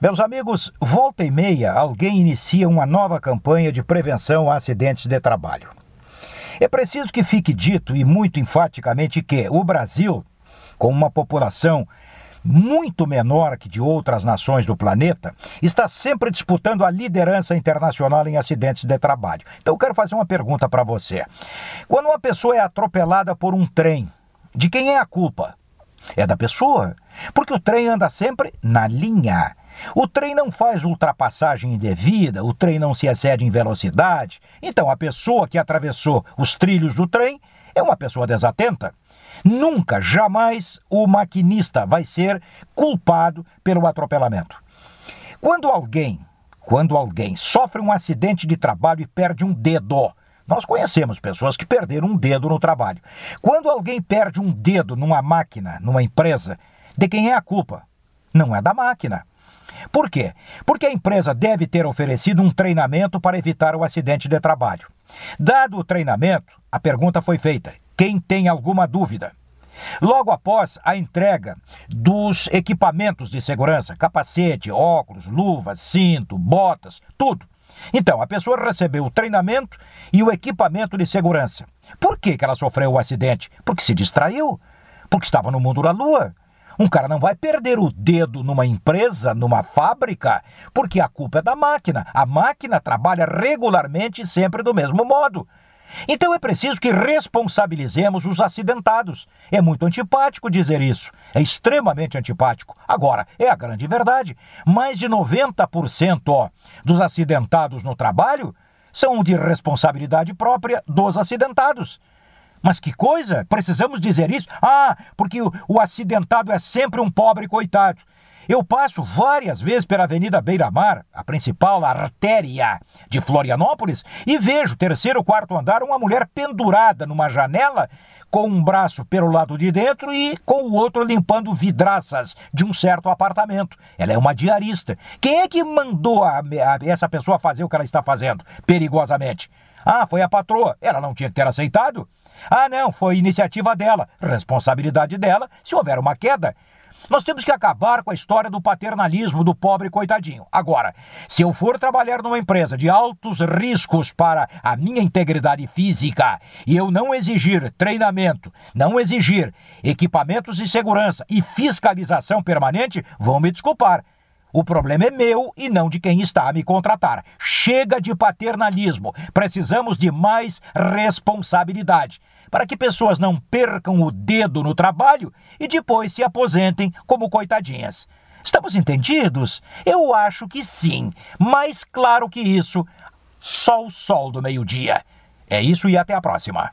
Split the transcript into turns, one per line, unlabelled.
Meus amigos, volta e meia alguém inicia uma nova campanha de prevenção a acidentes de trabalho. É preciso que fique dito e muito enfaticamente que o Brasil, com uma população muito menor que de outras nações do planeta, está sempre disputando a liderança internacional em acidentes de trabalho. Então eu quero fazer uma pergunta para você. Quando uma pessoa é atropelada por um trem, de quem é a culpa? É da pessoa, porque o trem anda sempre na linha. O trem não faz ultrapassagem indevida, o trem não se excede em velocidade. Então a pessoa que atravessou os trilhos do trem é uma pessoa desatenta. Nunca, jamais o maquinista vai ser culpado pelo atropelamento. Quando alguém, quando alguém sofre um acidente de trabalho e perde um dedo, nós conhecemos pessoas que perderam um dedo no trabalho. Quando alguém perde um dedo numa máquina, numa empresa, de quem é a culpa? Não é da máquina. Por quê? Porque a empresa deve ter oferecido um treinamento para evitar o acidente de trabalho. Dado o treinamento, a pergunta foi feita: quem tem alguma dúvida? Logo após a entrega dos equipamentos de segurança, capacete, óculos, luvas, cinto, botas, tudo. Então, a pessoa recebeu o treinamento e o equipamento de segurança. Por que, que ela sofreu o acidente? Porque se distraiu, porque estava no mundo da lua, um cara não vai perder o dedo numa empresa, numa fábrica, porque a culpa é da máquina. A máquina trabalha regularmente e sempre do mesmo modo. Então é preciso que responsabilizemos os acidentados. É muito antipático dizer isso. É extremamente antipático. Agora, é a grande verdade. Mais de 90% ó, dos acidentados no trabalho são de responsabilidade própria dos acidentados. Mas que coisa? Precisamos dizer isso? Ah, porque o, o acidentado é sempre um pobre coitado. Eu passo várias vezes pela Avenida Beira-Mar, a principal artéria de Florianópolis, e vejo, terceiro ou quarto andar, uma mulher pendurada numa janela com um braço pelo lado de dentro e com o outro limpando vidraças de um certo apartamento. Ela é uma diarista. Quem é que mandou a, a, essa pessoa fazer o que ela está fazendo perigosamente? Ah, foi a patroa. Ela não tinha que ter aceitado? Ah, não, foi iniciativa dela, responsabilidade dela se houver uma queda. Nós temos que acabar com a história do paternalismo do pobre coitadinho. Agora, se eu for trabalhar numa empresa de altos riscos para a minha integridade física e eu não exigir treinamento, não exigir equipamentos de segurança e fiscalização permanente, vão me desculpar. O problema é meu e não de quem está a me contratar. Chega de paternalismo. Precisamos de mais responsabilidade para que pessoas não percam o dedo no trabalho e depois se aposentem como coitadinhas. Estamos entendidos? Eu acho que sim. Mais claro que isso, só o sol do meio-dia. É isso e até a próxima.